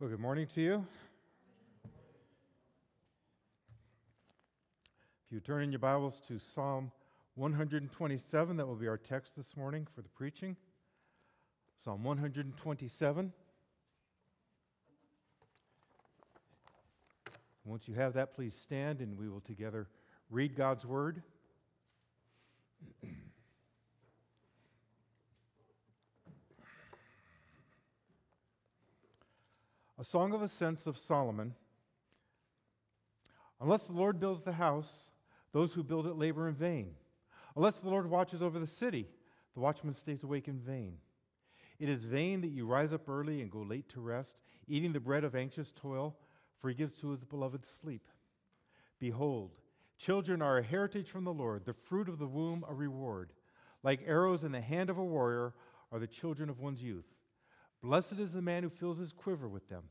Well, good morning to you. If you turn in your Bibles to Psalm 127, that will be our text this morning for the preaching. Psalm 127. Once you have that, please stand and we will together read God's word. A song of ascents of Solomon. Unless the Lord builds the house, those who build it labor in vain. Unless the Lord watches over the city, the watchman stays awake in vain. It is vain that you rise up early and go late to rest, eating the bread of anxious toil, for he gives to his beloved sleep. Behold, children are a heritage from the Lord, the fruit of the womb a reward. Like arrows in the hand of a warrior are the children of one's youth. Blessed is the man who fills his quiver with them.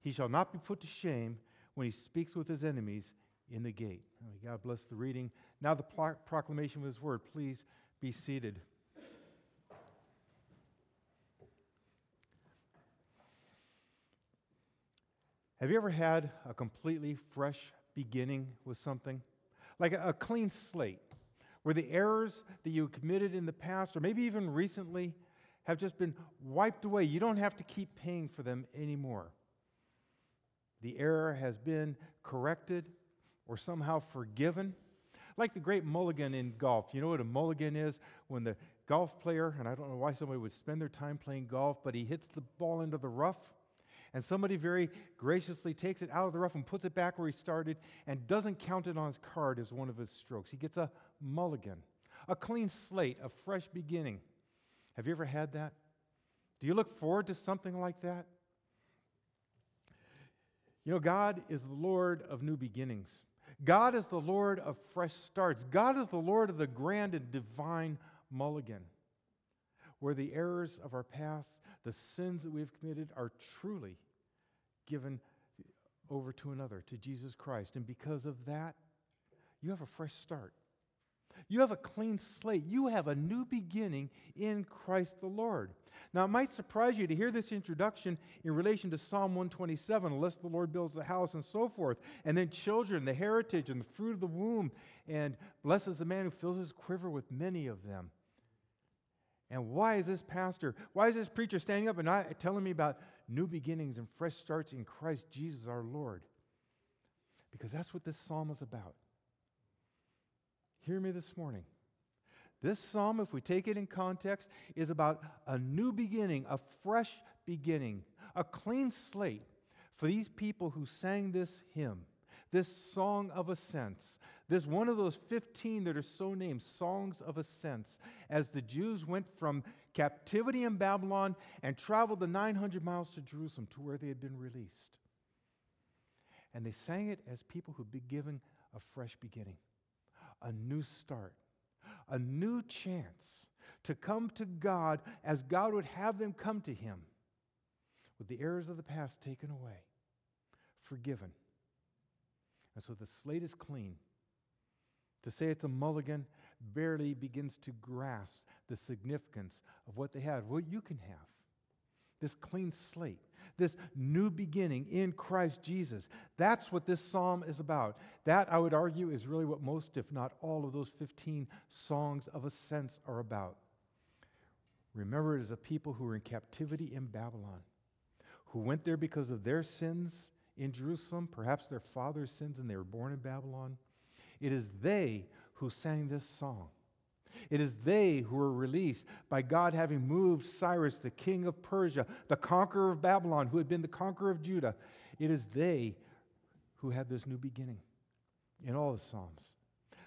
He shall not be put to shame when he speaks with his enemies in the gate. God bless the reading. Now, the pro- proclamation of his word. Please be seated. Have you ever had a completely fresh beginning with something? Like a clean slate, where the errors that you committed in the past, or maybe even recently, have just been wiped away. You don't have to keep paying for them anymore. The error has been corrected or somehow forgiven. Like the great mulligan in golf. You know what a mulligan is? When the golf player, and I don't know why somebody would spend their time playing golf, but he hits the ball into the rough, and somebody very graciously takes it out of the rough and puts it back where he started and doesn't count it on his card as one of his strokes. He gets a mulligan, a clean slate, a fresh beginning. Have you ever had that? Do you look forward to something like that? You know, God is the Lord of new beginnings. God is the Lord of fresh starts. God is the Lord of the grand and divine mulligan, where the errors of our past, the sins that we have committed, are truly given over to another, to Jesus Christ. And because of that, you have a fresh start. You have a clean slate. You have a new beginning in Christ the Lord. Now, it might surprise you to hear this introduction in relation to Psalm 127, unless the Lord builds the house and so forth. And then children, the heritage, and the fruit of the womb, and blesses the man who fills his quiver with many of them. And why is this pastor, why is this preacher standing up and not telling me about new beginnings and fresh starts in Christ Jesus our Lord? Because that's what this psalm is about. Hear me this morning. This psalm, if we take it in context, is about a new beginning, a fresh beginning, a clean slate for these people who sang this hymn, this song of ascents, this one of those 15 that are so named, songs of ascents, as the Jews went from captivity in Babylon and traveled the 900 miles to Jerusalem to where they had been released. And they sang it as people who'd been given a fresh beginning a new start, a new chance to come to God as God would have them come to Him with the errors of the past taken away, forgiven. And so the slate is clean. To say it's a mulligan barely begins to grasp the significance of what they had, what you can have. This clean slate this new beginning in Christ Jesus. That's what this psalm is about. That, I would argue, is really what most, if not all, of those 15 songs of ascents are about. Remember, it is a people who were in captivity in Babylon, who went there because of their sins in Jerusalem, perhaps their father's sins, and they were born in Babylon. It is they who sang this song. It is they who are released by God having moved Cyrus, the king of Persia, the conqueror of Babylon, who had been the conqueror of Judah. It is they who had this new beginning in all the Psalms.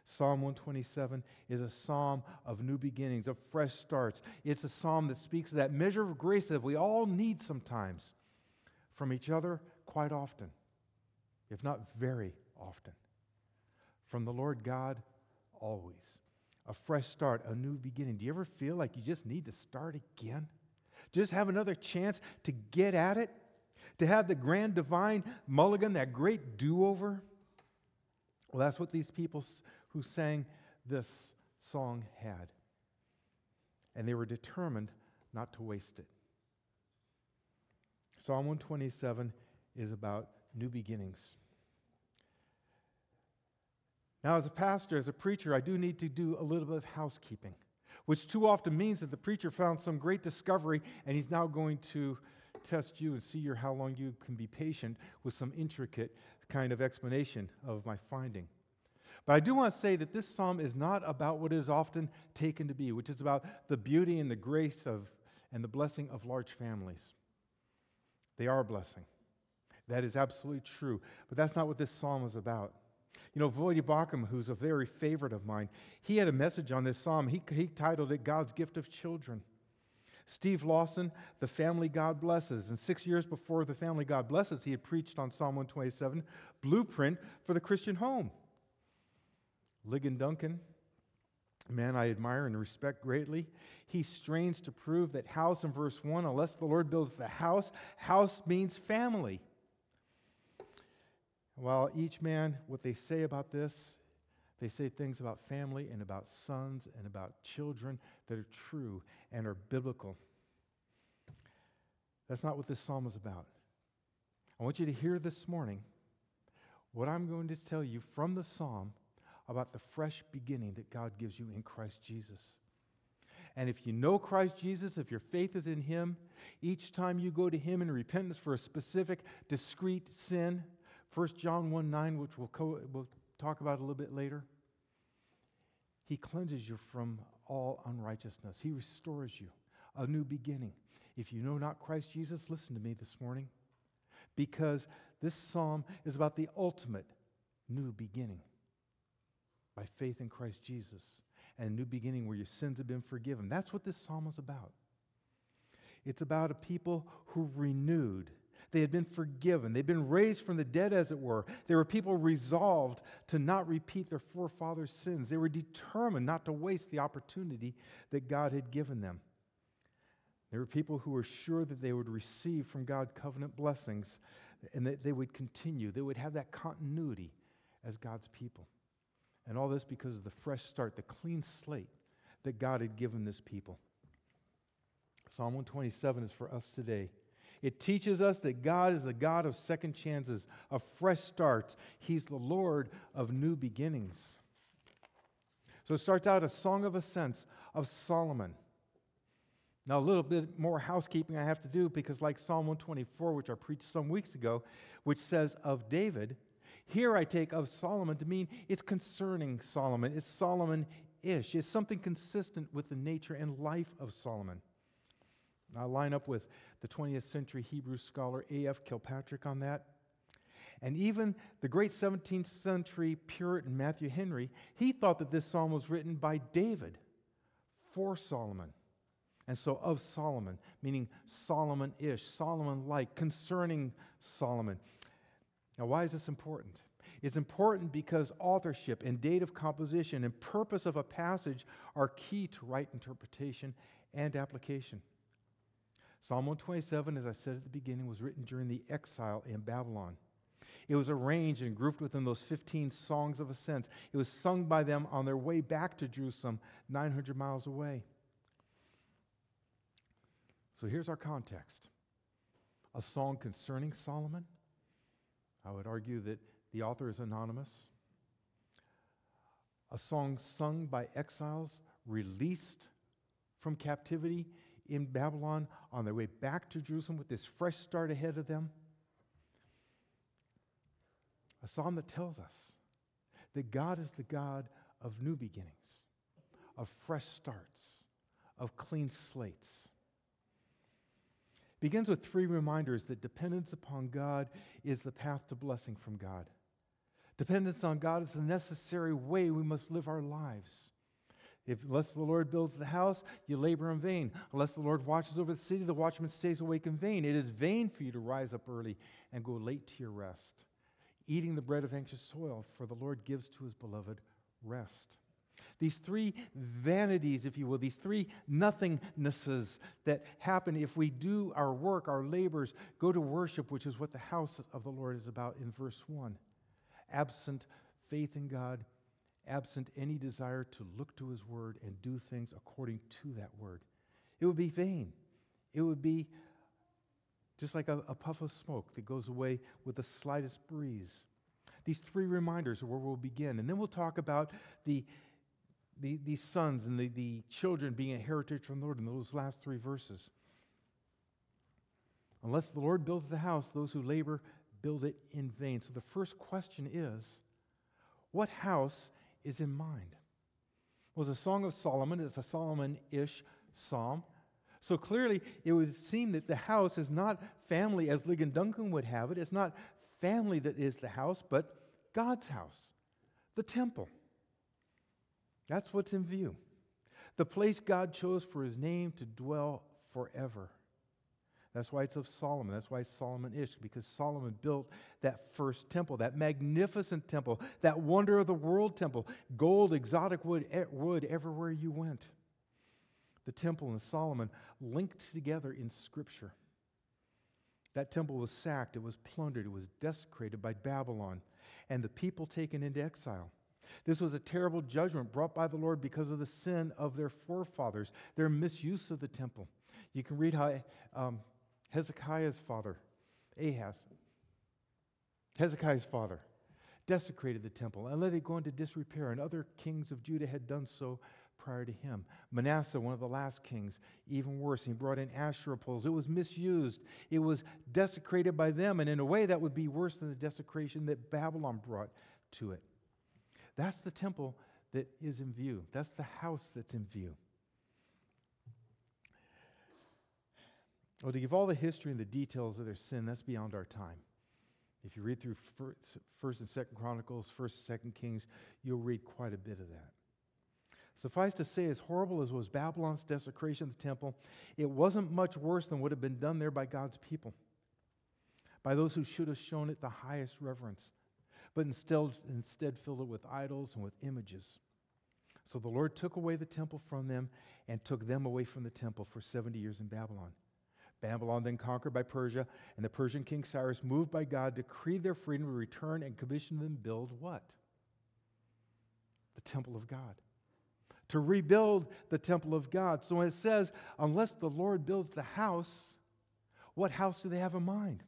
Psalm 127 is a psalm of new beginnings, of fresh starts. It's a psalm that speaks of that measure of grace that we all need sometimes from each other quite often, if not very often. From the Lord God, always a fresh start, a new beginning. Do you ever feel like you just need to start again? Just have another chance to get at it? To have the grand divine mulligan, that great do over? Well, that's what these people who sang this song had. And they were determined not to waste it. Psalm 127 is about new beginnings. Now, as a pastor, as a preacher, I do need to do a little bit of housekeeping, which too often means that the preacher found some great discovery and he's now going to test you and see your, how long you can be patient with some intricate kind of explanation of my finding. But I do want to say that this psalm is not about what is often taken to be, which is about the beauty and the grace of and the blessing of large families. They are a blessing. That is absolutely true. But that's not what this psalm is about. You know, Voddie Baucham, who's a very favorite of mine, he had a message on this psalm. He, he titled it God's Gift of Children. Steve Lawson, The Family God Blesses. And six years before The Family God Blesses, he had preached on Psalm 127, Blueprint for the Christian Home. Ligon Duncan, a man I admire and respect greatly, he strains to prove that house in verse 1, unless the Lord builds the house, house means family. While each man, what they say about this, they say things about family and about sons and about children that are true and are biblical. That's not what this psalm is about. I want you to hear this morning what I'm going to tell you from the psalm about the fresh beginning that God gives you in Christ Jesus. And if you know Christ Jesus, if your faith is in Him, each time you go to Him in repentance for a specific, discrete sin, 1 John 1 9, which we'll, co- we'll talk about a little bit later, He cleanses you from all unrighteousness. He restores you, a new beginning. If you know not Christ Jesus, listen to me this morning, because this psalm is about the ultimate new beginning by faith in Christ Jesus and a new beginning where your sins have been forgiven. That's what this psalm is about. It's about a people who renewed they had been forgiven. They'd been raised from the dead, as it were. They were people resolved to not repeat their forefathers' sins. They were determined not to waste the opportunity that God had given them. They were people who were sure that they would receive from God covenant blessings and that they would continue. They would have that continuity as God's people. And all this because of the fresh start, the clean slate that God had given this people. Psalm 127 is for us today. It teaches us that God is the God of second chances, of fresh starts. He's the Lord of new beginnings. So it starts out a song of ascents of Solomon. Now, a little bit more housekeeping I have to do because, like Psalm 124, which I preached some weeks ago, which says of David, here I take of Solomon to mean it's concerning Solomon. It's Solomon ish. It's something consistent with the nature and life of Solomon. I line up with the 20th century Hebrew scholar A.F. Kirkpatrick on that. And even the great 17th century Puritan Matthew Henry, he thought that this psalm was written by David for Solomon. And so of Solomon, meaning Solomon ish, Solomon like, concerning Solomon. Now, why is this important? It's important because authorship and date of composition and purpose of a passage are key to right interpretation and application. Psalm 127, as I said at the beginning, was written during the exile in Babylon. It was arranged and grouped within those 15 songs of ascent. It was sung by them on their way back to Jerusalem, 900 miles away. So here's our context a song concerning Solomon. I would argue that the author is anonymous. A song sung by exiles released from captivity in Babylon on their way back to Jerusalem with this fresh start ahead of them. A psalm that tells us that God is the God of new beginnings, of fresh starts, of clean slates. It begins with three reminders that dependence upon God is the path to blessing from God. Dependence on God is the necessary way we must live our lives. If unless the Lord builds the house, you labor in vain. Unless the Lord watches over the city, the watchman stays awake in vain. It is vain for you to rise up early and go late to your rest, eating the bread of anxious toil, for the Lord gives to his beloved rest. These three vanities, if you will, these three nothingnesses that happen if we do our work, our labors, go to worship, which is what the house of the Lord is about in verse 1. Absent faith in God, absent any desire to look to his word and do things according to that word. It would be vain. It would be just like a, a puff of smoke that goes away with the slightest breeze. These three reminders are where we'll begin. And then we'll talk about the, the, sons and the, the children being a heritage from the Lord in those last three verses. Unless the Lord builds the house, those who labor build it in vain. So the first question is what house is in mind? Well, the Song of Solomon is a Solomon ish psalm. So clearly, it would seem that the house is not family as Ligon Duncan would have it. It's not family that is the house, but God's house, the temple. That's what's in view. The place God chose for his name to dwell forever. That's why it's of Solomon. That's why it's Solomon ish, because Solomon built that first temple, that magnificent temple, that wonder of the world temple, gold, exotic wood, wood everywhere you went. The temple and Solomon linked together in Scripture. That temple was sacked, it was plundered, it was desecrated by Babylon, and the people taken into exile. This was a terrible judgment brought by the Lord because of the sin of their forefathers, their misuse of the temple. You can read how um, Hezekiah's father, Ahaz, Hezekiah's father, desecrated the temple and let it go into disrepair, and other kings of Judah had done so prior to him. Manasseh, one of the last kings, even worse. He brought in Asherah poles. It was misused, it was desecrated by them, and in a way that would be worse than the desecration that Babylon brought to it. That's the temple that is in view, that's the house that's in view. Well, to give all the history and the details of their sin, that's beyond our time. If you read through First and Second Chronicles, First and Second Kings, you'll read quite a bit of that. Suffice to say, as horrible as was Babylon's desecration of the temple, it wasn't much worse than what had been done there by God's people, by those who should have shown it the highest reverence, but instead, instead filled it with idols and with images. So the Lord took away the temple from them and took them away from the temple for 70 years in Babylon. Babylon, then conquered by Persia, and the Persian king Cyrus, moved by God, decreed their freedom to return and commissioned them build what? The temple of God. To rebuild the temple of God. So it says, unless the Lord builds the house, what house do they have in mind?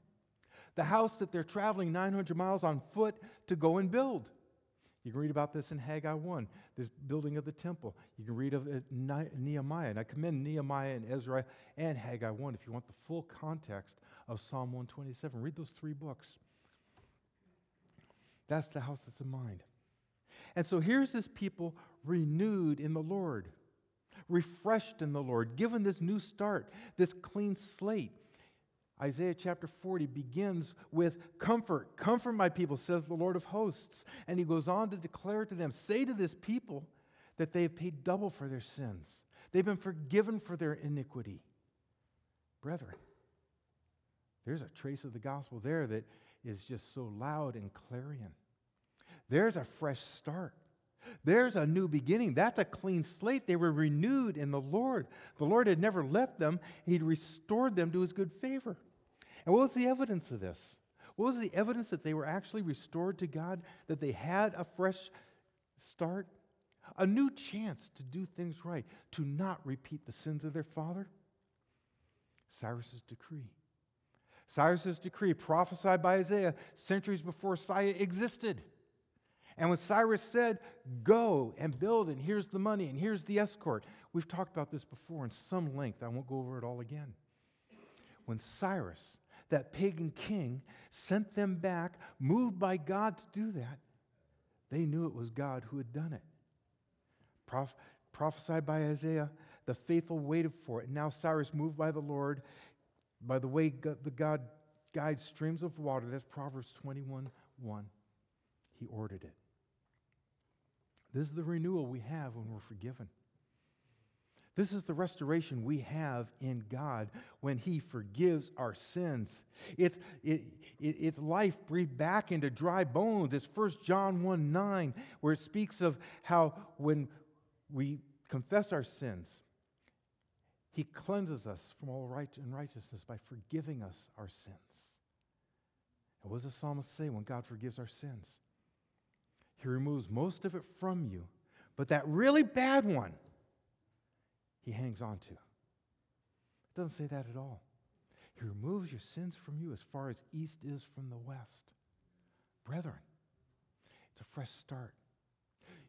The house that they're traveling 900 miles on foot to go and build. You can read about this in Haggai 1, this building of the temple. You can read of it Nehemiah. And I commend Nehemiah and Ezra and Haggai 1 if you want the full context of Psalm 127. Read those three books. That's the house that's in mind. And so here's this people renewed in the Lord, refreshed in the Lord, given this new start, this clean slate. Isaiah chapter 40 begins with comfort. Comfort my people, says the Lord of hosts. And he goes on to declare to them, say to this people that they have paid double for their sins. They've been forgiven for their iniquity. Brethren, there's a trace of the gospel there that is just so loud and clarion. There's a fresh start. There's a new beginning. That's a clean slate. They were renewed in the Lord. The Lord had never left them, He'd restored them to His good favor. And what was the evidence of this? What was the evidence that they were actually restored to God, that they had a fresh start? A new chance to do things right, to not repeat the sins of their father? Cyrus's decree. Cyrus's decree, prophesied by Isaiah centuries before Cyrus existed. And when Cyrus said, Go and build, and here's the money, and here's the escort, we've talked about this before in some length. I won't go over it all again. When Cyrus that pagan king sent them back, moved by God to do that, they knew it was God who had done it. Proph- prophesied by Isaiah, the faithful waited for it. Now Cyrus, moved by the Lord, by the way the God guides streams of water, that's Proverbs 21 1. He ordered it. This is the renewal we have when we're forgiven. This is the restoration we have in God when He forgives our sins. It's, it, it, it's life breathed back into dry bones. It's 1 John 1 9, where it speaks of how when we confess our sins, He cleanses us from all right unrighteousness by forgiving us our sins. And what does the psalmist say when God forgives our sins? He removes most of it from you, but that really bad one, he hangs on to. It doesn't say that at all. He removes your sins from you as far as east is from the west. Brethren, it's a fresh start.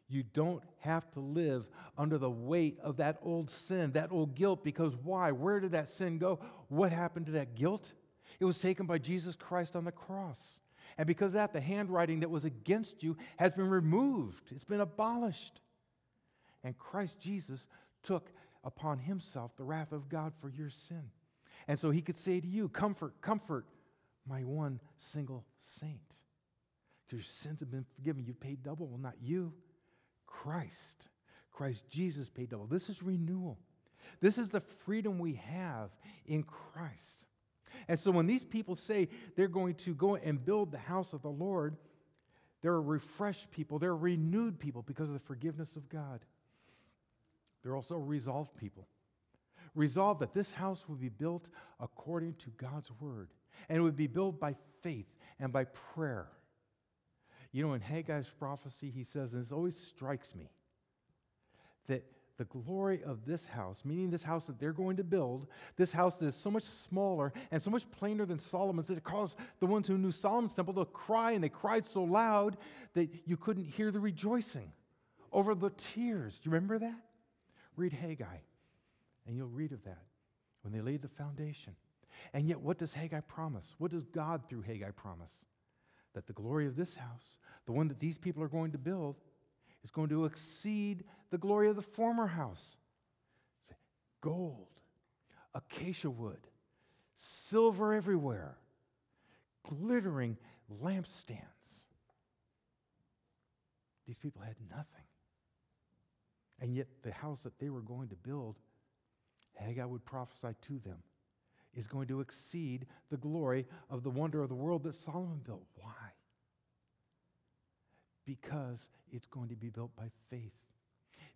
You don't have to live under the weight of that old sin, that old guilt, because why? Where did that sin go? What happened to that guilt? It was taken by Jesus Christ on the cross. And because of that, the handwriting that was against you has been removed, it's been abolished. And Christ Jesus took upon himself the wrath of God for your sin. And so he could say to you, Comfort, comfort my one single saint. Your sins have been forgiven. You've paid double. Well, not you, Christ. Christ Jesus paid double. This is renewal. This is the freedom we have in Christ. And so when these people say they're going to go and build the house of the Lord, they're refreshed people, they're renewed people because of the forgiveness of God. They're also resolved people. Resolved that this house would be built according to God's word, and it would be built by faith and by prayer. You know, in Haggai's prophecy, he says, and this always strikes me, that the glory of this house, meaning this house that they're going to build, this house that is so much smaller and so much plainer than Solomon's, that it caused the ones who knew Solomon's temple to cry, and they cried so loud that you couldn't hear the rejoicing over the tears. Do you remember that? Read Haggai, and you'll read of that when they laid the foundation. And yet, what does Haggai promise? What does God through Haggai promise? That the glory of this house, the one that these people are going to build, is going to exceed the glory of the former house. Gold, acacia wood, silver everywhere, glittering lampstands. These people had nothing. And yet, the house that they were going to build, Haggai would prophesy to them, is going to exceed the glory of the wonder of the world that Solomon built. Why? Because it's going to be built by faith.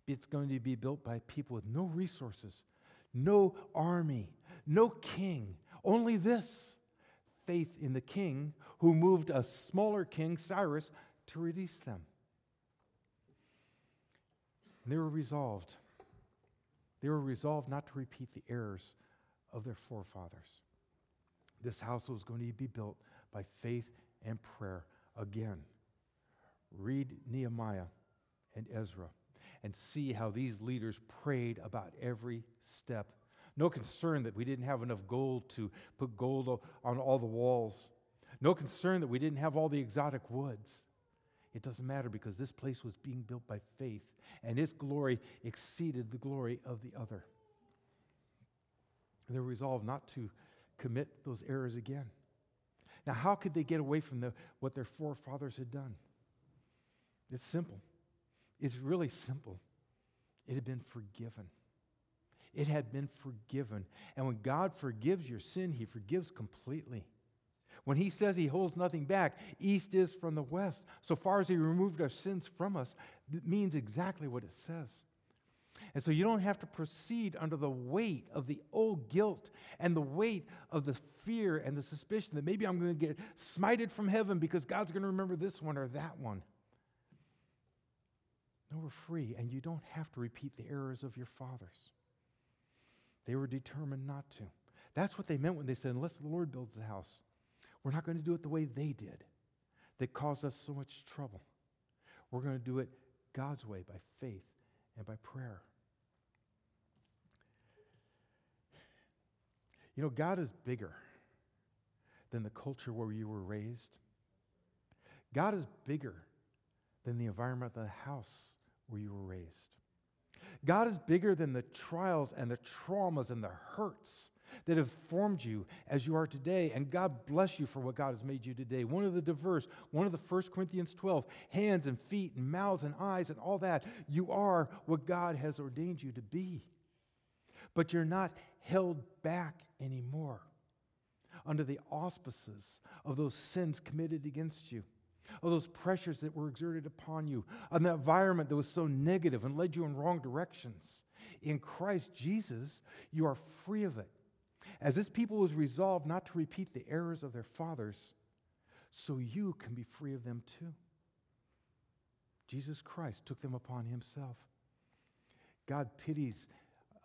It's going to be built by people with no resources, no army, no king, only this faith in the king who moved a smaller king, Cyrus, to release them. And they were resolved. They were resolved not to repeat the errors of their forefathers. This house was going to be built by faith and prayer again. Read Nehemiah and Ezra and see how these leaders prayed about every step. No concern that we didn't have enough gold to put gold on all the walls. No concern that we didn't have all the exotic woods. It doesn't matter because this place was being built by faith, and its glory exceeded the glory of the other. They're resolved not to commit those errors again. Now, how could they get away from the, what their forefathers had done? It's simple. It's really simple. It had been forgiven. It had been forgiven. And when God forgives your sin, He forgives completely. When he says he holds nothing back, east is from the west. So far as he removed our sins from us, it means exactly what it says. And so you don't have to proceed under the weight of the old guilt and the weight of the fear and the suspicion that maybe I'm going to get smited from heaven because God's going to remember this one or that one. No, we're free, and you don't have to repeat the errors of your fathers. They were determined not to. That's what they meant when they said, unless the Lord builds the house, we're not going to do it the way they did that caused us so much trouble. We're going to do it God's way by faith and by prayer. You know, God is bigger than the culture where you were raised. God is bigger than the environment of the house where you were raised. God is bigger than the trials and the traumas and the hurts that have formed you as you are today. And God bless you for what God has made you today. One of the diverse, one of the 1 Corinthians 12, hands and feet and mouths and eyes and all that. You are what God has ordained you to be. But you're not held back anymore under the auspices of those sins committed against you of those pressures that were exerted upon you, on that environment that was so negative and led you in wrong directions. In Christ Jesus, you are free of it. As this people was resolved not to repeat the errors of their fathers, so you can be free of them too. Jesus Christ took them upon himself. God pities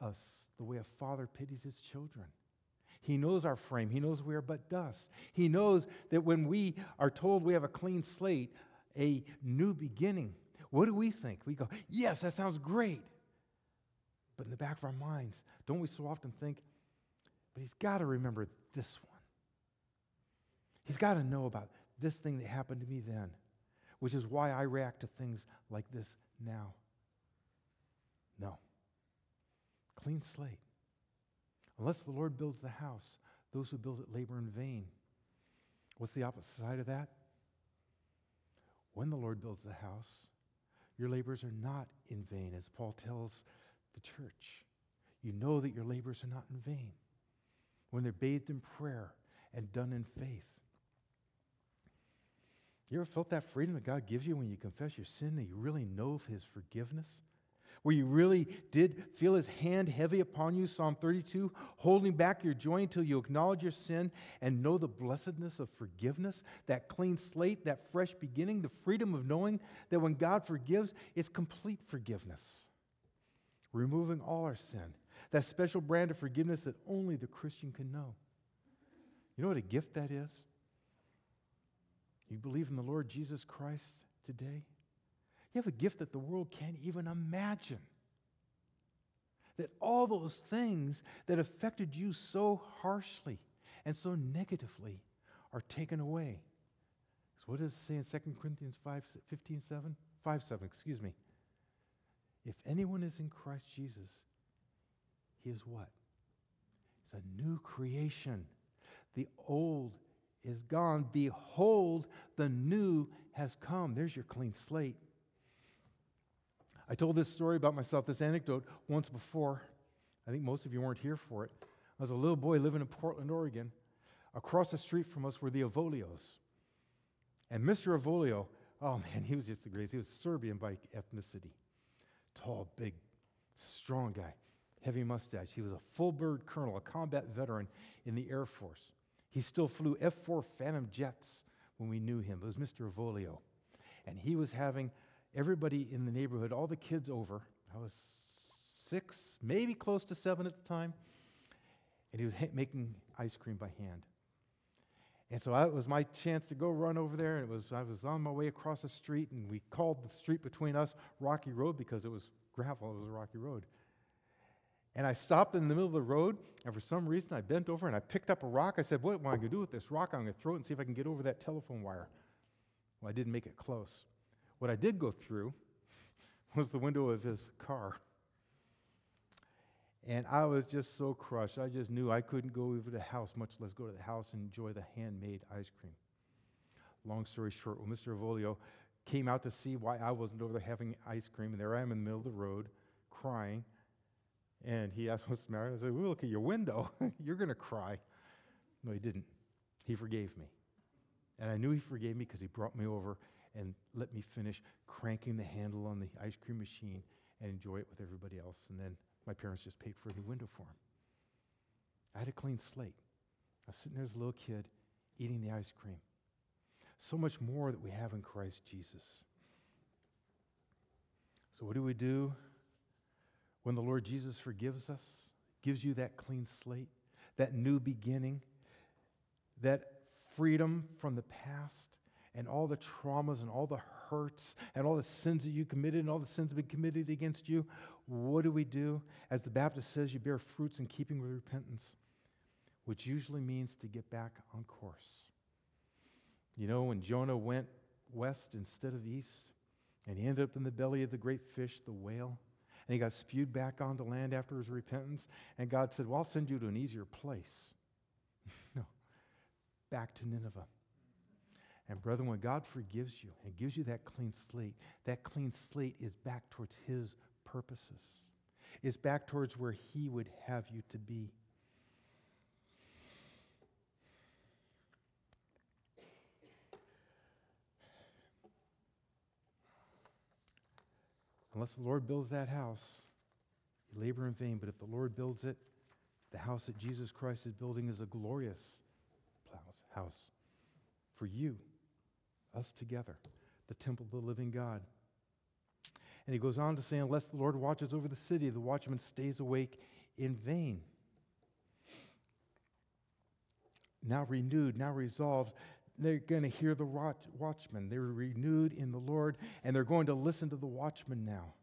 us the way a father pities his children. He knows our frame. He knows we are but dust. He knows that when we are told we have a clean slate, a new beginning, what do we think? We go, yes, that sounds great. But in the back of our minds, don't we so often think, but he's got to remember this one. He's got to know about this thing that happened to me then, which is why I react to things like this now. No. Clean slate. Unless the Lord builds the house, those who build it labor in vain. What's the opposite side of that? When the Lord builds the house, your labors are not in vain, as Paul tells the church. You know that your labors are not in vain when they're bathed in prayer and done in faith. You ever felt that freedom that God gives you when you confess your sin, that you really know of His forgiveness? Where you really did feel His hand heavy upon you, Psalm 32, holding back your joy until you acknowledge your sin and know the blessedness of forgiveness, that clean slate, that fresh beginning, the freedom of knowing that when God forgives, it's complete forgiveness, removing all our sin, that special brand of forgiveness that only the Christian can know. You know what a gift that is? You believe in the Lord Jesus Christ today? You have a gift that the world can't even imagine. That all those things that affected you so harshly and so negatively are taken away. So what does it say in 2 Corinthians 5, 15, 7? 5, 7, excuse me. If anyone is in Christ Jesus, he is what? He's a new creation. The old is gone. Behold, the new has come. There's your clean slate. I told this story about myself, this anecdote, once before. I think most of you weren't here for it. I was a little boy living in Portland, Oregon. Across the street from us were the Avolios. And Mr. Avolio, oh man, he was just the greatest. He was Serbian by ethnicity. Tall, big, strong guy, heavy mustache. He was a full bird colonel, a combat veteran in the Air Force. He still flew F 4 Phantom jets when we knew him. It was Mr. Avolio. And he was having everybody in the neighborhood, all the kids over. I was six, maybe close to seven at the time. And he was making ice cream by hand. And so I, it was my chance to go run over there. And it was, I was on my way across the street, and we called the street between us Rocky Road because it was gravel, it was a rocky road. And I stopped in the middle of the road, and for some reason I bent over and I picked up a rock. I said, What am I going to do with this rock? I'm going to throw it and see if I can get over that telephone wire. Well, I didn't make it close. What I did go through was the window of his car. And I was just so crushed. I just knew I couldn't go over to the house, much less go to the house and enjoy the handmade ice cream. Long story short, when Mr. Avolio came out to see why I wasn't over there having ice cream, and there I am in the middle of the road crying. And he asked, What's the matter? I said, well, Look at your window. You're going to cry. No, he didn't. He forgave me. And I knew he forgave me because he brought me over and let me finish cranking the handle on the ice cream machine and enjoy it with everybody else. And then my parents just paid for a new window for him. I had a clean slate. I was sitting there as a little kid eating the ice cream. So much more that we have in Christ Jesus. So, what do we do when the Lord Jesus forgives us, gives you that clean slate, that new beginning, that freedom from the past? And all the traumas and all the hurts and all the sins that you committed and all the sins that have been committed against you, what do we do? As the Baptist says, you bear fruits in keeping with repentance, which usually means to get back on course. You know, when Jonah went west instead of east, and he ended up in the belly of the great fish, the whale, and he got spewed back onto land after his repentance, and God said, Well, I'll send you to an easier place. no, back to Nineveh. And, brethren, when God forgives you and gives you that clean slate, that clean slate is back towards His purposes, is back towards where He would have you to be. Unless the Lord builds that house, you labor in vain. But if the Lord builds it, the house that Jesus Christ is building is a glorious house for you us together, the temple of the living God. And he goes on to say, Unless the Lord watches over the city, the watchman stays awake in vain. now renewed, now resolved. They're going to hear the watch, watchman. They're renewed in the Lord, and they're going to listen to the watchman now.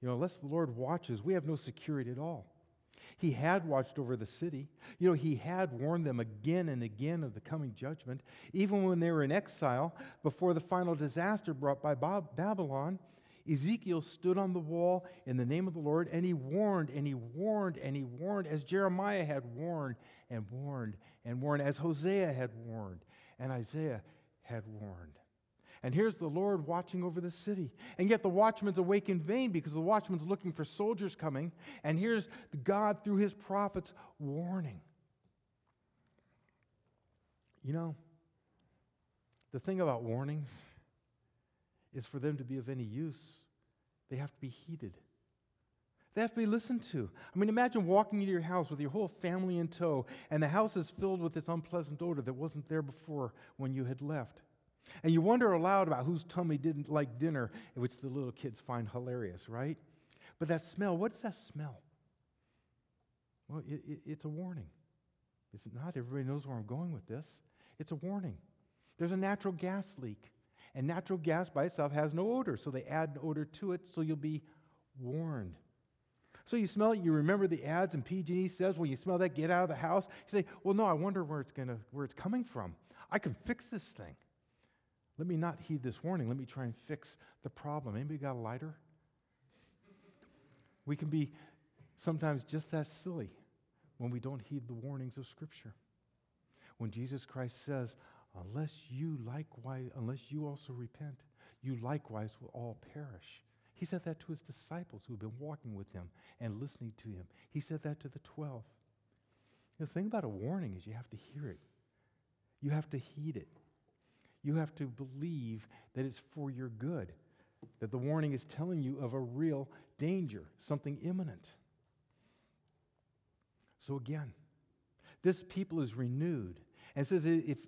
You know, unless the Lord watches, we have no security at all. He had watched over the city. You know, he had warned them again and again of the coming judgment. Even when they were in exile, before the final disaster brought by Babylon, Ezekiel stood on the wall in the name of the Lord and he warned and he warned and he warned as Jeremiah had warned and warned and warned, as Hosea had warned and Isaiah had warned. And here's the Lord watching over the city. And yet the watchman's awake in vain because the watchman's looking for soldiers coming. And here's God through his prophets warning. You know, the thing about warnings is for them to be of any use, they have to be heeded. They have to be listened to. I mean, imagine walking into your house with your whole family in tow, and the house is filled with this unpleasant odor that wasn't there before when you had left. And you wonder aloud about whose tummy didn't like dinner, which the little kids find hilarious, right? But that smell, what does that smell? Well, it, it, it's a warning. Is it not? Everybody knows where I'm going with this. It's a warning. There's a natural gas leak, and natural gas by itself has no odor, so they add an odor to it so you'll be warned. So you smell it, you remember the ads, and PG&E says, when you smell that, get out of the house. You say, well, no, I wonder where it's, gonna, where it's coming from. I can fix this thing. Let me not heed this warning. Let me try and fix the problem. Anybody got a lighter? We can be sometimes just as silly when we don't heed the warnings of Scripture. When Jesus Christ says, unless you likewise, unless you also repent, you likewise will all perish. He said that to his disciples who had been walking with him and listening to him. He said that to the 12. The thing about a warning is you have to hear it. You have to heed it. You have to believe that it's for your good, that the warning is telling you of a real danger, something imminent. So again, this people is renewed and says if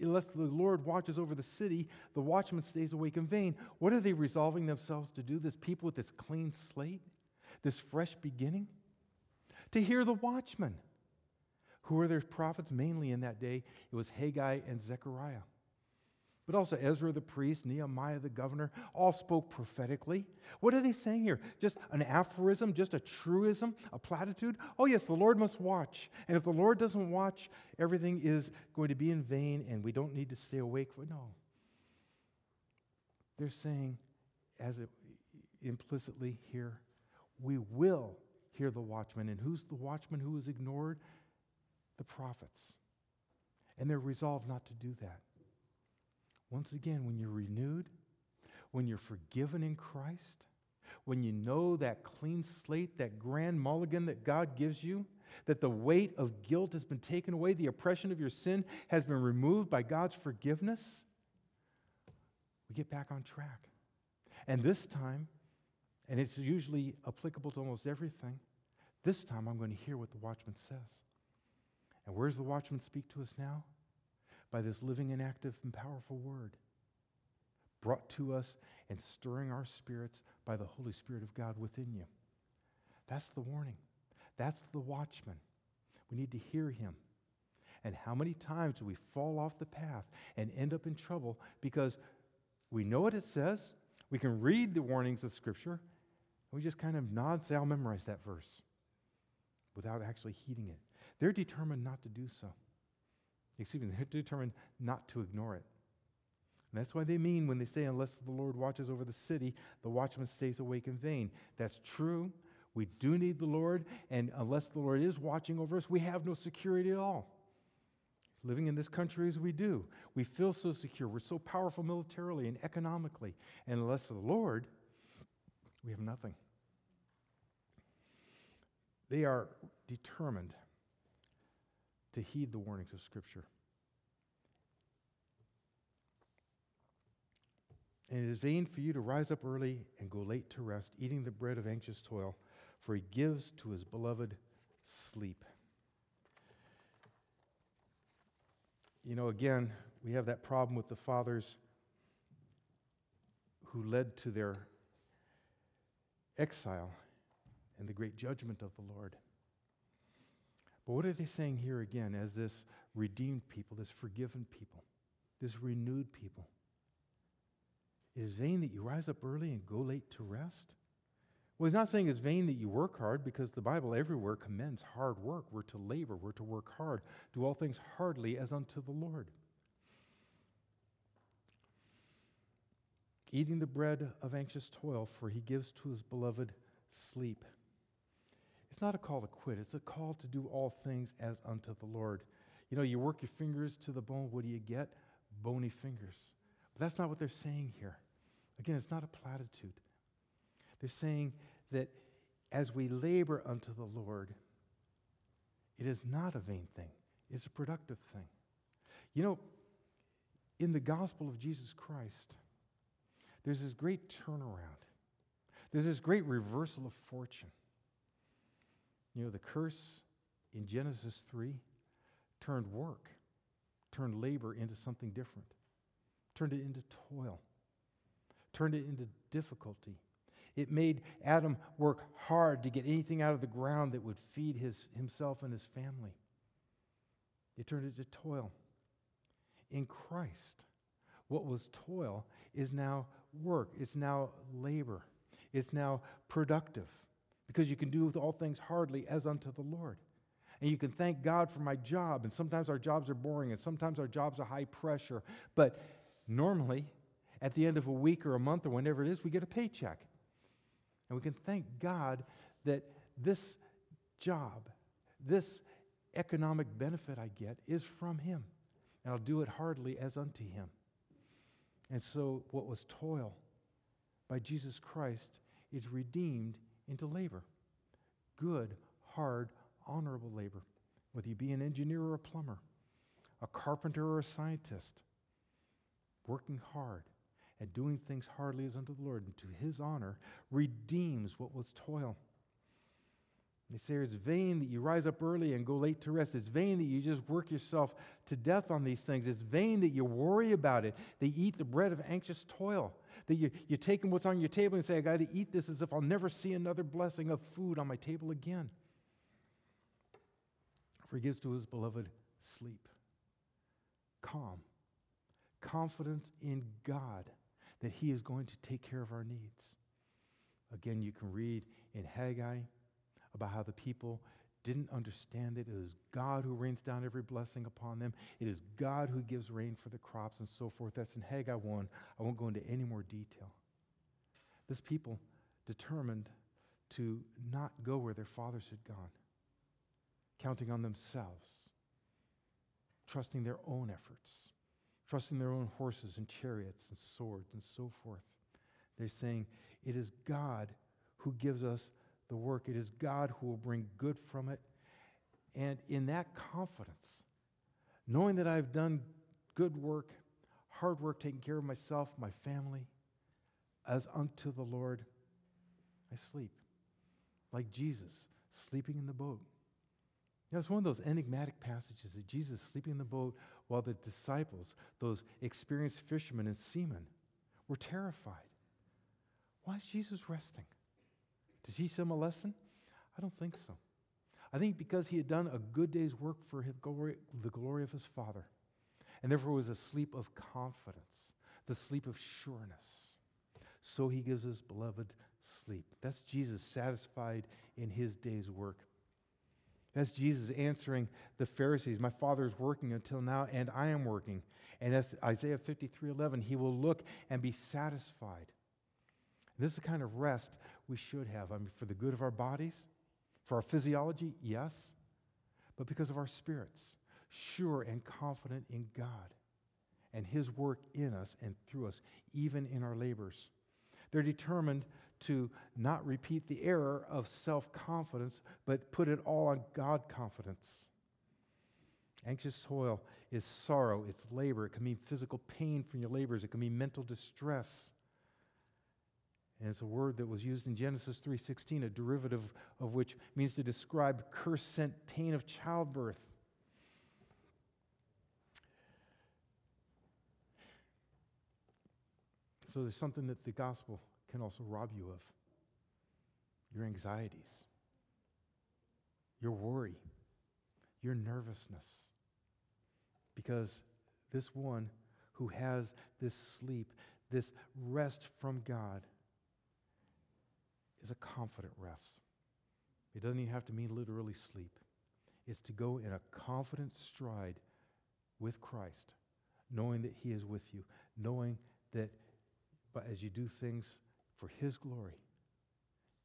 unless the Lord watches over the city, the watchman stays awake in vain. What are they resolving themselves to do? This people with this clean slate, this fresh beginning? To hear the watchman. Who were their prophets? Mainly in that day, it was Haggai and Zechariah but also Ezra the priest, Nehemiah the governor, all spoke prophetically. What are they saying here? Just an aphorism, just a truism, a platitude? Oh, yes, the Lord must watch. And if the Lord doesn't watch, everything is going to be in vain and we don't need to stay awake for. No. They're saying, as it implicitly here, we will hear the watchman. And who's the watchman who is ignored? The prophets. And they're resolved not to do that. Once again, when you're renewed, when you're forgiven in Christ, when you know that clean slate, that grand mulligan that God gives you, that the weight of guilt has been taken away, the oppression of your sin has been removed by God's forgiveness, we get back on track. And this time, and it's usually applicable to almost everything, this time I'm going to hear what the watchman says. And where does the watchman speak to us now? By this living and active and powerful word brought to us and stirring our spirits by the Holy Spirit of God within you. That's the warning. That's the watchman. We need to hear him. And how many times do we fall off the path and end up in trouble because we know what it says, we can read the warnings of Scripture, and we just kind of nod, say, I'll memorize that verse without actually heeding it. They're determined not to do so excuse me, they're determined not to ignore it. And that's why they mean when they say, unless the Lord watches over the city, the watchman stays awake in vain. That's true. We do need the Lord, and unless the Lord is watching over us, we have no security at all. Living in this country as we do, we feel so secure. We're so powerful militarily and economically. And unless the Lord, we have nothing. They are determined to heed the warnings of Scripture. And it is vain for you to rise up early and go late to rest, eating the bread of anxious toil, for he gives to his beloved sleep. You know, again, we have that problem with the fathers who led to their exile and the great judgment of the Lord. But what are they saying here again as this redeemed people, this forgiven people, this renewed people? It is vain that you rise up early and go late to rest. Well, he's not saying it's vain that you work hard because the Bible everywhere commends hard work. We're to labor, we're to work hard, do all things hardly as unto the Lord. Eating the bread of anxious toil, for he gives to his beloved sleep. It's not a call to quit, it's a call to do all things as unto the Lord. You know, you work your fingers to the bone, what do you get? Bony fingers. But that's not what they're saying here. Again, it's not a platitude. They're saying that as we labor unto the Lord, it is not a vain thing, it's a productive thing. You know, in the gospel of Jesus Christ, there's this great turnaround, there's this great reversal of fortune. You know, the curse in Genesis 3 turned work, turned labor into something different, turned it into toil, turned it into difficulty. It made Adam work hard to get anything out of the ground that would feed his, himself and his family. It turned it to toil. In Christ, what was toil is now work, it's now labor, it's now productive because you can do all things hardly as unto the Lord. And you can thank God for my job. And sometimes our jobs are boring, and sometimes our jobs are high pressure. But normally, at the end of a week or a month or whenever it is, we get a paycheck. And we can thank God that this job, this economic benefit I get, is from Him. And I'll do it hardly as unto Him. And so, what was toil by Jesus Christ is redeemed into labor. Good, hard, honorable labor, whether you be an engineer or a plumber, a carpenter or a scientist, working hard and doing things hardly as unto the Lord and to his honor redeems what was toil. They say it's vain that you rise up early and go late to rest. It's vain that you just work yourself to death on these things. It's vain that you worry about it. They eat the bread of anxious toil. That you, you're taking what's on your table and say, I got to eat this as if I'll never see another blessing of food on my table again. For he gives to his beloved sleep, calm, confidence in God that he is going to take care of our needs. Again, you can read in Haggai about how the people didn't understand it. It is God who rains down every blessing upon them. It is God who gives rain for the crops and so forth. That's in Haggai 1. I won't go into any more detail. This people determined to not go where their fathers had gone, counting on themselves, trusting their own efforts, trusting their own horses and chariots and swords and so forth. They're saying, It is God who gives us the work. It is God who will bring good from it. And in that confidence, knowing that I've done good work, hard work, taking care of myself, my family, as unto the Lord, I sleep. Like Jesus sleeping in the boat. Know, it's one of those enigmatic passages that Jesus sleeping in the boat while the disciples, those experienced fishermen and seamen, were terrified. Why is Jesus resting? To teach them a lesson? I don't think so. I think because he had done a good day's work for glory, the glory of his Father, and therefore was a sleep of confidence, the sleep of sureness. So he gives his beloved sleep. That's Jesus satisfied in his day's work. That's Jesus answering the Pharisees. My Father is working until now, and I am working. And that's Isaiah 53 11. He will look and be satisfied. This is the kind of rest we should have. I mean, for the good of our bodies, for our physiology, yes, but because of our spirits, sure and confident in God and His work in us and through us, even in our labors. They're determined to not repeat the error of self confidence, but put it all on God confidence. Anxious toil is sorrow, it's labor. It can mean physical pain from your labors, it can mean mental distress. And it's a word that was used in Genesis 3:16, a derivative of which means to describe curse-sent pain of childbirth. So there's something that the gospel can also rob you of. Your anxieties, your worry, your nervousness. Because this one who has this sleep, this rest from God, is a confident rest. It doesn't even have to mean literally sleep. It's to go in a confident stride with Christ, knowing that He is with you, knowing that but as you do things for His glory,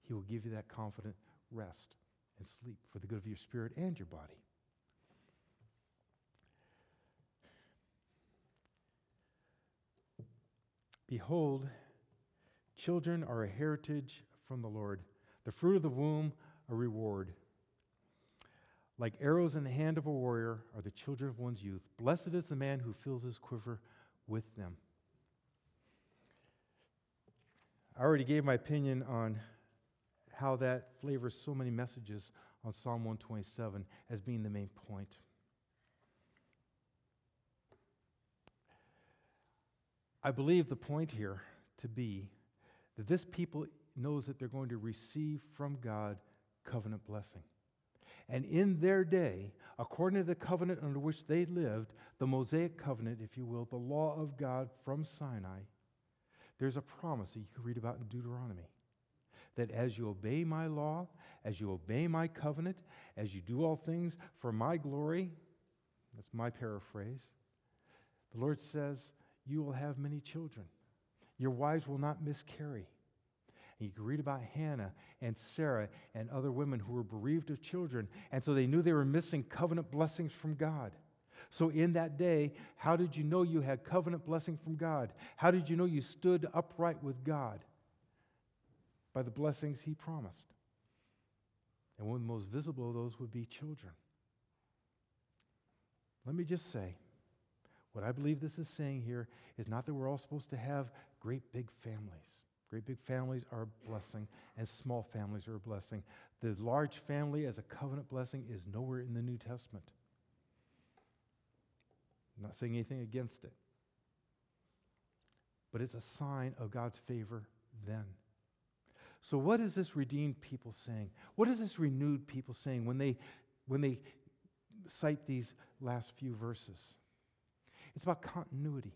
He will give you that confident rest and sleep for the good of your spirit and your body. Behold, children are a heritage from the Lord, the fruit of the womb, a reward. Like arrows in the hand of a warrior are the children of one's youth. Blessed is the man who fills his quiver with them. I already gave my opinion on how that flavors so many messages on Psalm 127 as being the main point. I believe the point here to be that this people knows that they're going to receive from God covenant blessing. And in their day, according to the covenant under which they lived, the Mosaic covenant, if you will, the law of God from Sinai, there's a promise that you can read about in Deuteronomy that as you obey my law, as you obey my covenant, as you do all things for my glory, that's my paraphrase, the Lord says, you will have many children. Your wives will not miscarry. You can read about Hannah and Sarah and other women who were bereaved of children, and so they knew they were missing covenant blessings from God. So, in that day, how did you know you had covenant blessing from God? How did you know you stood upright with God? By the blessings He promised. And one of the most visible of those would be children. Let me just say, what I believe this is saying here is not that we're all supposed to have great big families. Great big families are a blessing, and small families are a blessing. The large family as a covenant blessing is nowhere in the New Testament. I'm not saying anything against it. But it's a sign of God's favor then. So, what is this redeemed people saying? What is this renewed people saying when they, when they cite these last few verses? It's about continuity.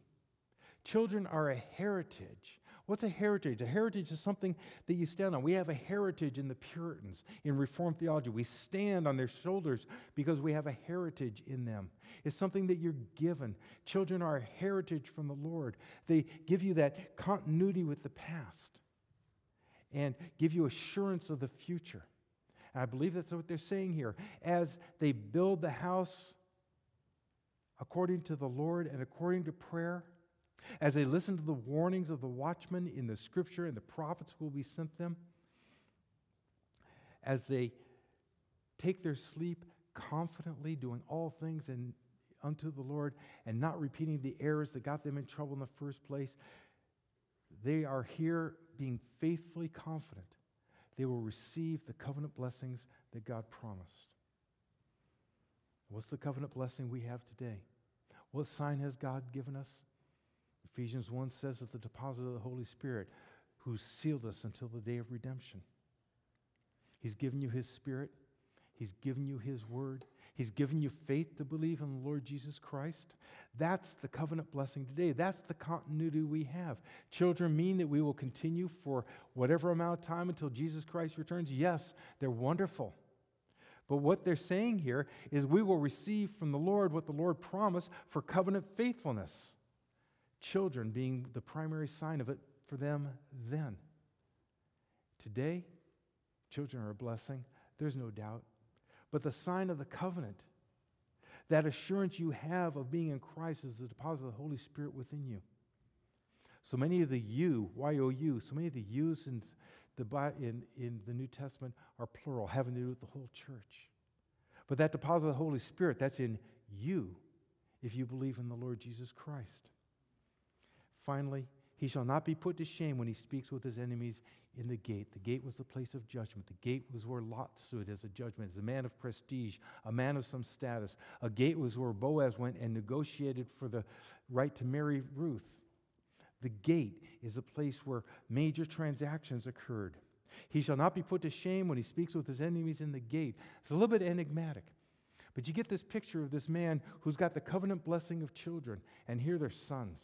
Children are a heritage. What's a heritage? A heritage is something that you stand on. We have a heritage in the Puritans, in Reformed theology. We stand on their shoulders because we have a heritage in them. It's something that you're given. Children are a heritage from the Lord, they give you that continuity with the past and give you assurance of the future. And I believe that's what they're saying here. As they build the house according to the Lord and according to prayer, as they listen to the warnings of the watchmen in the scripture and the prophets who will be sent them, as they take their sleep confidently, doing all things in, unto the Lord and not repeating the errors that got them in trouble in the first place, they are here being faithfully confident they will receive the covenant blessings that God promised. What's the covenant blessing we have today? What sign has God given us? Ephesians 1 says that the deposit of the Holy Spirit who sealed us until the day of redemption. He's given you His Spirit, He's given you His Word, He's given you faith to believe in the Lord Jesus Christ. That's the covenant blessing today. That's the continuity we have. Children mean that we will continue for whatever amount of time until Jesus Christ returns. Yes, they're wonderful. But what they're saying here is we will receive from the Lord what the Lord promised for covenant faithfulness. Children being the primary sign of it for them then. Today, children are a blessing, there's no doubt. But the sign of the covenant, that assurance you have of being in Christ, is the deposit of the Holy Spirit within you. So many of the you, Y-O-U, so many of the yous in the, in, in the New Testament are plural, having to do with the whole church. But that deposit of the Holy Spirit, that's in you if you believe in the Lord Jesus Christ. Finally, he shall not be put to shame when he speaks with his enemies in the gate. The gate was the place of judgment. The gate was where Lot stood as a judgment, as a man of prestige, a man of some status. A gate was where Boaz went and negotiated for the right to marry Ruth. The gate is a place where major transactions occurred. He shall not be put to shame when he speaks with his enemies in the gate. It's a little bit enigmatic. But you get this picture of this man who's got the covenant blessing of children, and here they're sons.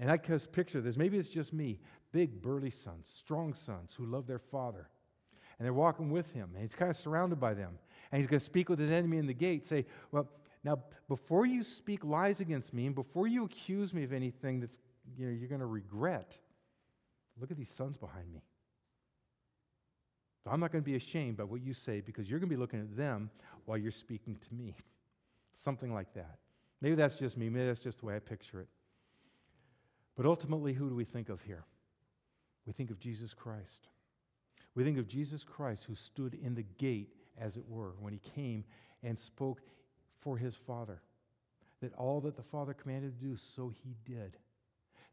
And I just picture this. Maybe it's just me. Big, burly sons, strong sons who love their father. And they're walking with him, and he's kind of surrounded by them. And he's going to speak with his enemy in the gate, say, Well, now, before you speak lies against me, and before you accuse me of anything that's you know, you're going to regret, look at these sons behind me. So I'm not going to be ashamed by what you say because you're going to be looking at them while you're speaking to me. Something like that. Maybe that's just me. Maybe that's just the way I picture it. But ultimately, who do we think of here? We think of Jesus Christ. We think of Jesus Christ who stood in the gate, as it were, when he came and spoke for his Father. That all that the Father commanded to do, so he did.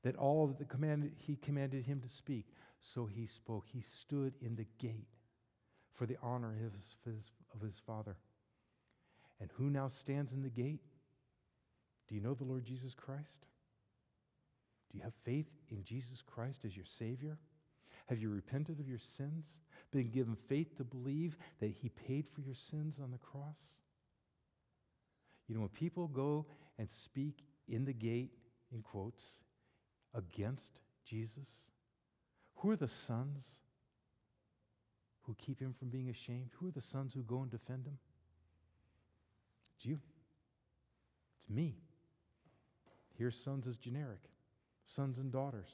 That all that the commanded, he commanded him to speak, so he spoke. He stood in the gate for the honor of his, of his Father. And who now stands in the gate? Do you know the Lord Jesus Christ? Do you have faith in Jesus Christ as your Savior? Have you repented of your sins? Been given faith to believe that He paid for your sins on the cross? You know, when people go and speak in the gate, in quotes, against Jesus, who are the sons who keep him from being ashamed? Who are the sons who go and defend him? It's you. It's me. Here, sons is generic sons and daughters.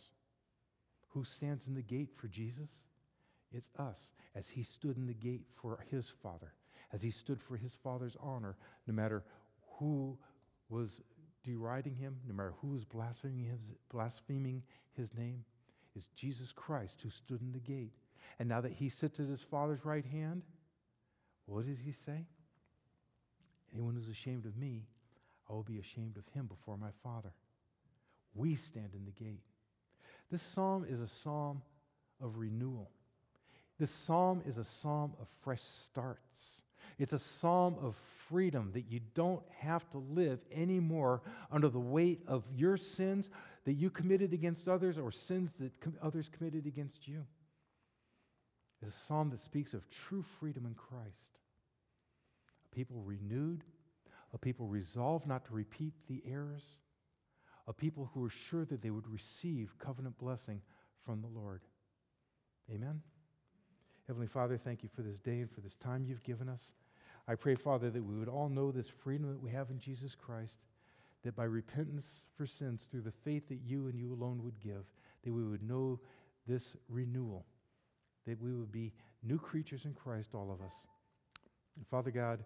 Who stands in the gate for Jesus? It's us, as he stood in the gate for his father, as he stood for his father's honor, no matter who was deriding him, no matter who was blaspheming his, blaspheming his name, is Jesus Christ who stood in the gate. And now that he sits at his father's right hand, what does he say? Anyone who's ashamed of me, I will be ashamed of him before my Father. We stand in the gate. This psalm is a psalm of renewal. This psalm is a psalm of fresh starts. It's a psalm of freedom that you don't have to live anymore under the weight of your sins that you committed against others or sins that com- others committed against you. It's a psalm that speaks of true freedom in Christ. A people renewed, a people resolved not to repeat the errors, a people who were sure that they would receive covenant blessing from the Lord. Amen. Heavenly Father, thank you for this day and for this time you've given us. I pray, Father, that we would all know this freedom that we have in Jesus Christ, that by repentance for sins through the faith that you and you alone would give, that we would know this renewal, that we would be new creatures in Christ, all of us. And Father God,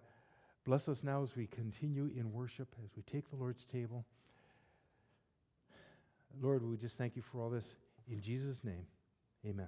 bless us now as we continue in worship, as we take the Lord's table. Lord, we just thank you for all this. In Jesus' name, amen.